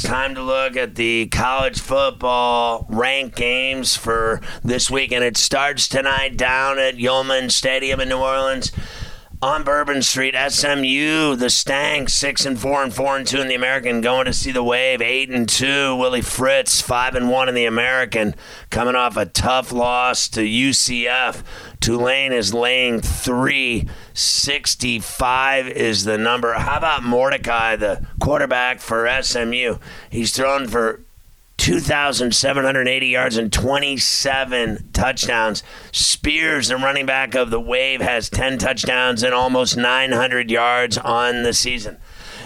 It's time to look at the college football ranked games for this week, and it starts tonight down at Yulman Stadium in New Orleans on Bourbon Street, SMU, the Stank, six and four and four and two in the American, going to see the Wave, eight and two. Willie Fritz, five and one in the American, coming off a tough loss to UCF. Tulane is laying three. 65 is the number. How about Mordecai, the quarterback for SMU? He's thrown for 2,780 yards and 27 touchdowns. Spears, the running back of the Wave, has 10 touchdowns and almost 900 yards on the season.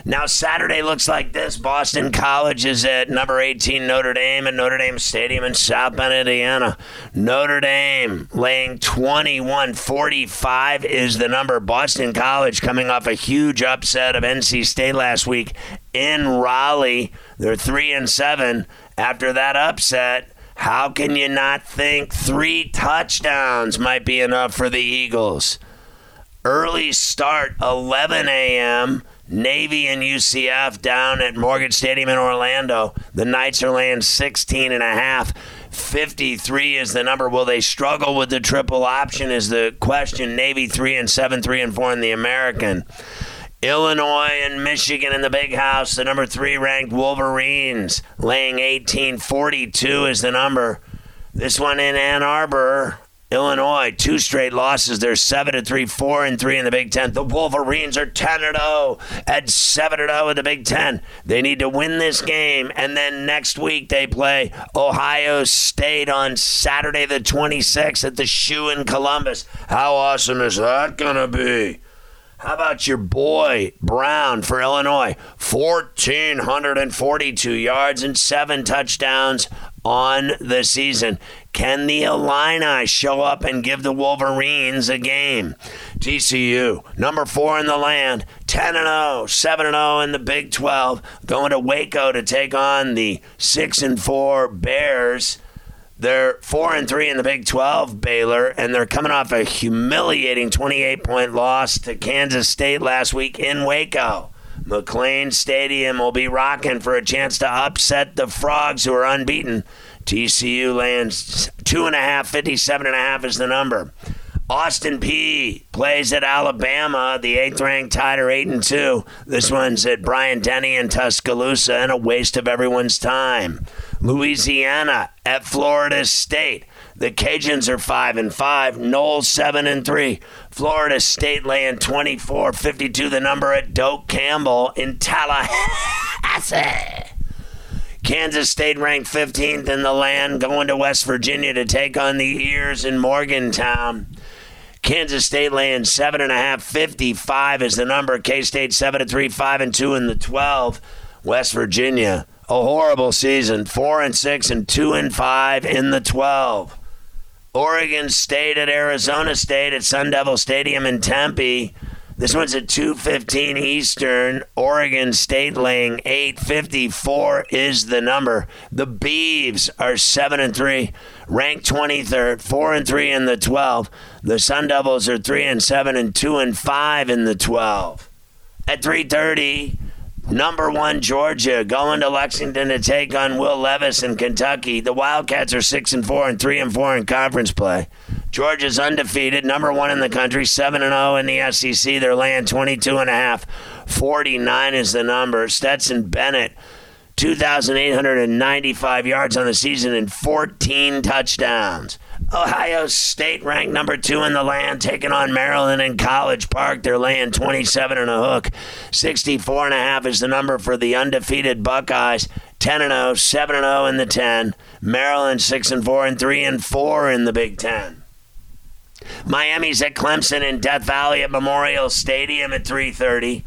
Now, Saturday looks like this. Boston College is at number 18, Notre Dame, at Notre Dame Stadium in South Bend, Indiana. Notre Dame laying 21 45 is the number. Boston College coming off a huge upset of NC State last week in Raleigh. They're 3 and 7 after that upset. How can you not think three touchdowns might be enough for the Eagles? Early start, 11 a.m. Navy and UCF down at Morgan Stadium in Orlando. The Knights are laying 16 and a half. 53 is the number. Will they struggle with the triple option? Is the question. Navy 3 and 7, 3 and 4 in the American. Illinois and Michigan in the big house. The number three ranked Wolverines laying 1842 is the number. This one in Ann Arbor. Illinois, two straight losses. They're seven and three, four and three in the Big Ten. The Wolverines are ten and zero oh at seven and zero oh in the Big Ten. They need to win this game, and then next week they play Ohio State on Saturday the 26th at the Shoe in Columbus. How awesome is that gonna be? How about your boy Brown for Illinois? 1,442 yards and seven touchdowns on the season. Can the Illini show up and give the Wolverines a game? TCU, number four in the land, 10 and 0, 7 and 0 in the Big 12, going to Waco to take on the 6 and 4 Bears. They're four and three in the Big 12, Baylor, and they're coming off a humiliating 28 point loss to Kansas State last week in Waco. McLane Stadium will be rocking for a chance to upset the Frogs, who are unbeaten. TCU lands two and a half, 57 and a half is the number. Austin Peay plays at Alabama. The eighth ranked Tiger eight and two. This one's at Bryant Denny in Tuscaloosa, and a waste of everyone's time. Louisiana at Florida State. The Cajuns are five and five. Noles seven and three. Florida State laying 24-52. The number at Doak Campbell in Tallahassee. Kansas State ranked 15th in the land, going to West Virginia to take on the Ears in Morgantown. Kansas State laying seven and a half, 55 is the number. K State seven and three, five and two in the 12. West Virginia a horrible season, four and six and two and five in the 12. Oregon State at Arizona State at Sun Devil Stadium in Tempe. This one's at 2:15 Eastern. Oregon State laying 854 is the number. The Beavs are 7 and 3, ranked 23rd, 4 and 3 in the 12. The Sun Devils are 3 and 7 and 2 and 5 in the 12. At 3:30, Number one, Georgia going to Lexington to take on Will Levis in Kentucky. The Wildcats are six and four and three and four in conference play. Georgia's undefeated, number one in the country, seven and 0 in the SEC. They're laying 22 and a half. 49 is the number. Stetson Bennett, 2,895 yards on the season and 14 touchdowns. Ohio State ranked number two in the land, taking on Maryland in College Park. They're laying 27 and a hook. 64 and a half is the number for the undefeated Buckeyes. 10 and 0, 7 and 0 in the 10. Maryland 6 and 4 and 3 and 4 in the Big 10. Miami's at Clemson in Death Valley at Memorial Stadium at 3:30.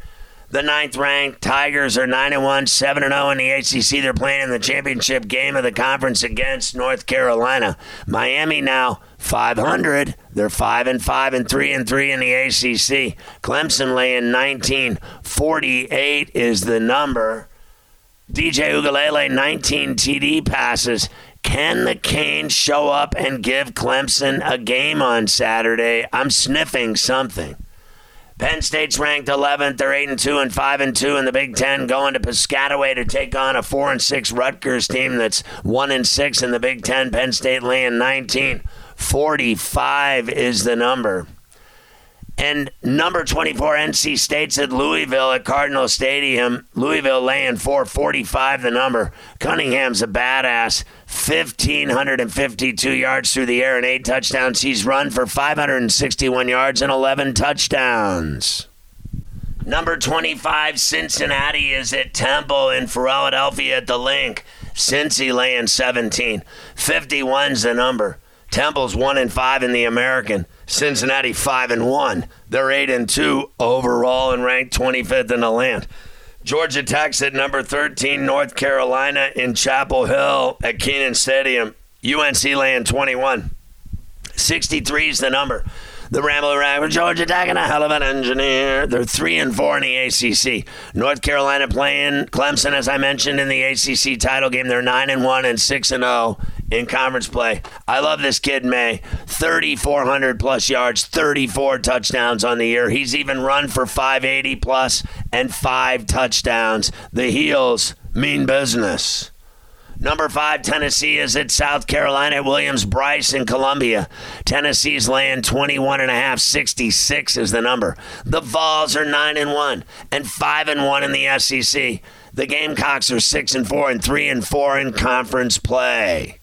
The ninth ranked Tigers are 9 and 1, 7 and 0 in the ACC. They're playing in the championship game of the conference against North Carolina. Miami now 500. They're 5 and 5 and 3 and 3 in the ACC. Clemson laying 19. 48 is the number. DJ Uiagalelei 19 TD passes. Can the Canes show up and give Clemson a game on Saturday? I'm sniffing something. Penn State's ranked 11th. They're 8 and 2 and 5 and 2 in the Big 10 going to Piscataway to take on a 4 and 6 Rutgers team that's 1 and 6 in the Big 10. Penn State laying 19. 45 is the number. And number 24, NC State's at Louisville at Cardinal Stadium. Louisville laying 445 the number. Cunningham's a badass. 1,552 yards through the air and eight touchdowns. He's run for 561 yards and 11 touchdowns. Number 25, Cincinnati is at Temple in Philadelphia at the Linc. Cincy laying 17. 51's the number. Temple's 1 and 5 in the American. Cincinnati 5 and 1. They're 8 and 2 overall and ranked 25th in the land. Georgia Tech's at number 13, North Carolina in Chapel Hill at Kenan Stadium. UNC laying 21. 63 is the number. The Rambler Rabbit, Georgia Tech, and a hell of an engineer. They're three and four in the ACC. North Carolina playing Clemson, as I mentioned in the ACC title game. They're nine and one and six and zero in conference play. I love this kid, Maye. 3,400 plus yards, 34 touchdowns on the year. He's even run for 580 plus and five touchdowns. The heels mean business. Number five, Tennessee is at South Carolina Williams Brice in Columbia. Tennessee's laying 21 and a half, 66 is the number. The Vols are 9 and 1 and 5 and 1 in the SEC. The Gamecocks are 6 and 4 and 3 and 4 in conference play.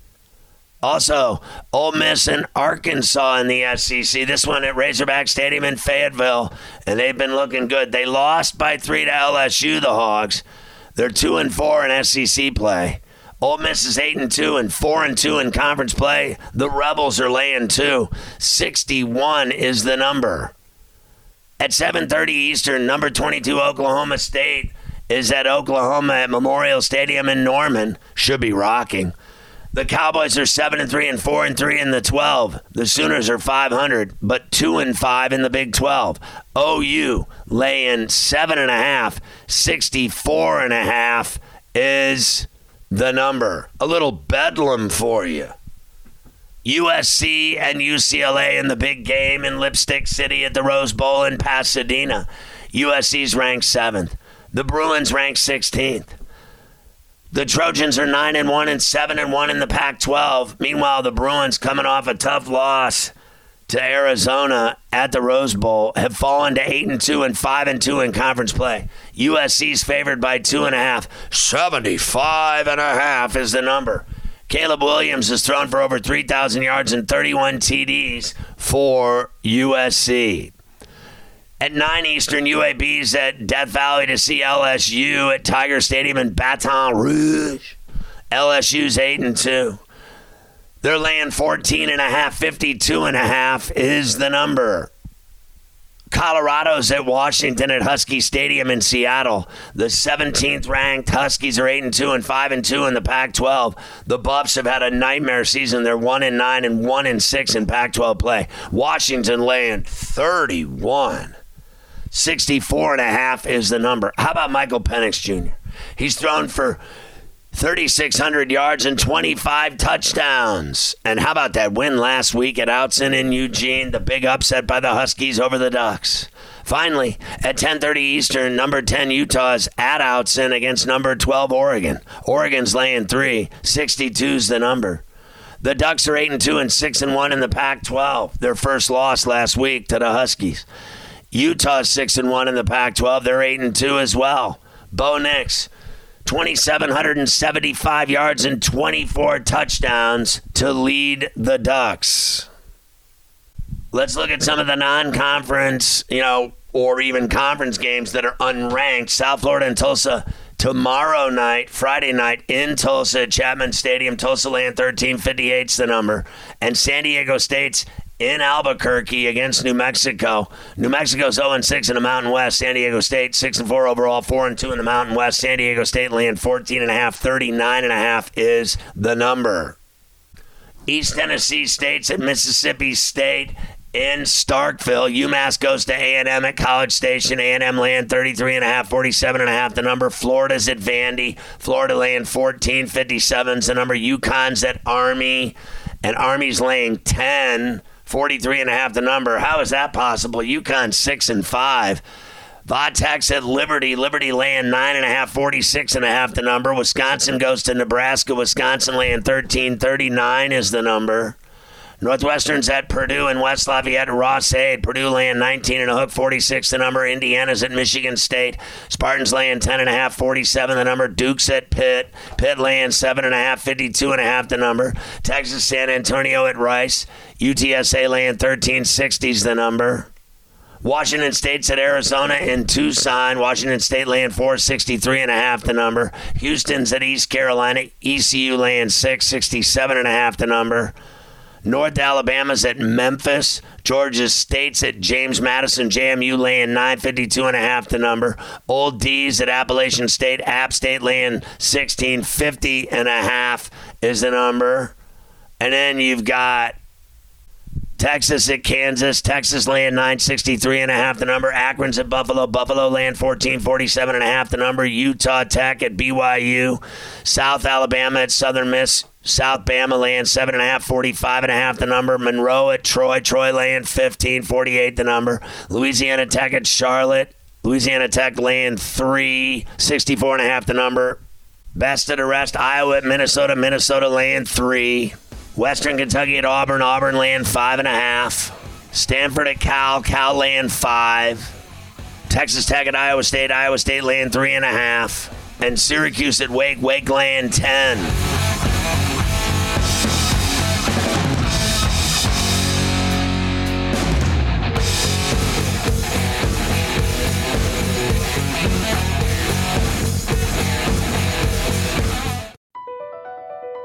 Also, Ole Miss and Arkansas in the SEC. This one at Razorback Stadium in Fayetteville, and they've been looking good. They lost by three to LSU, the Hogs. They're two and four in SEC play. Ole Miss is eight and two and four and two in conference play. The Rebels are laying two. Sixty-one is the number. At 7:30 Eastern, number 22 Oklahoma State is at Oklahoma at Memorial Stadium in Norman. Should be rocking. The Cowboys are seven and three and four and three in the 12. The Sooners are 500, but two and five in the Big 12. OU laying seven and a half. 64 and a half is the number. A little bedlam for you. USC and UCLA in the big game in Lipstick City at the Rose Bowl in Pasadena. USC's ranked seventh. The Bruins ranked 16th. The Trojans are 9 and 1 and 7 and 1 in the Pac 12. Meanwhile, the Bruins, coming off a tough loss to Arizona at the Rose Bowl have fallen to eight and two and five and two in conference play. USC's favored by two and a half. 75 and a half is the number. Caleb Williams has thrown for over 3,000 yards and 31 TDs for USC. At 9 Eastern, UAB's at Death Valley to see LSU at Tiger Stadium in Baton Rouge. LSU's 8 and 2. They're laying 14 and a half, 52 and a half is the number. Colorado's at Washington at Husky Stadium in Seattle. The 17th ranked Huskies are 8 and 2 and 5 and 2 in the Pac-12. The Buffs have had a nightmare season. They're 1 and 9 and 1 and 6 in Pac-12 play. Washington laying 31. 64 and a half is the number. How about Michael Penix Jr.? He's thrown for 3,600 yards and 25 touchdowns. And how about that win last week at Autzen in Eugene, the big upset by the Huskies over the Ducks? Finally, at 10:30 Eastern, number 10 Utah's at Autzen against number 12 Oregon. Oregon's laying 3, 62's the number. The Ducks are 8 and 2 and 6 and 1 in the Pac-12. Their first loss last week to the Huskies. Utah six and one in the Pac-12. They're eight and two as well. Bo Nix, 2,775 yards and 24 touchdowns to lead the Ducks. Let's look at some of the non-conference, you know, or even conference games that are unranked. South Florida and Tulsa tomorrow night, Friday night in Tulsa Chapman Stadium. Tulsa Land 1358 is the number. And San Diego State's in Albuquerque against New Mexico. New Mexico's 0 6 in the Mountain West. San Diego State 6 and 4 overall, 4 and 2 in the Mountain West. San Diego State land 14 and a half, 39 and a half is the number. East Tennessee State's at Mississippi State in Starkville. UMass goes to A&M at College Station. A&M land 33 and a half, 47 and a half. The number Florida's at Vandy. Florida land 14, 57 is the number. UConn's at Army, and Army's laying 10. 43 and a half the number. How is that possible? UConn six and five. Va Tech's at Liberty. Liberty laying nine and a half, 46 and a half the number. Wisconsin goes to Nebraska. Wisconsin laying 13, 39 is the number. Northwestern's at Purdue and West Lafayette. Ross-Ade. Purdue laying 19 and a hook, 46 the number. Indiana's at Michigan State. Spartans laying 10 and a half, 47 the number. Duke's at Pitt. Pitt laying 7 and a half, 52 and a half the number. Texas San Antonio at Rice. UTSA laying 13, 60s the number. Washington State's at Arizona in Tucson. Washington State laying 463 and a half the number. Houston's at East Carolina. ECU laying 667 and a half the number. North Alabama's at Memphis. Georgia State's at James Madison. JMU laying 952 and a half the number. Old D's at Appalachian State. App State laying 1650 and a half is the number. And then you've got Texas at Kansas. Texas laying 963 and a half the number. Akron's at Buffalo. Buffalo laying 1447 and a half the number. Utah Tech at BYU. South Alabama at Southern Miss. South Bama land seven and a half, 45 and a half the number. Monroe at Troy. Troy land 15, 48 the number. Louisiana Tech at Charlotte. Louisiana Tech land three, 64 and a half the number. Best of the rest. Iowa at Minnesota. Minnesota land three. Western Kentucky at Auburn. Auburn land five and a half. Stanford at Cal. Cal land five. Texas Tech at Iowa State. Iowa State land three and a half. And Syracuse at Wake. Wake land 10.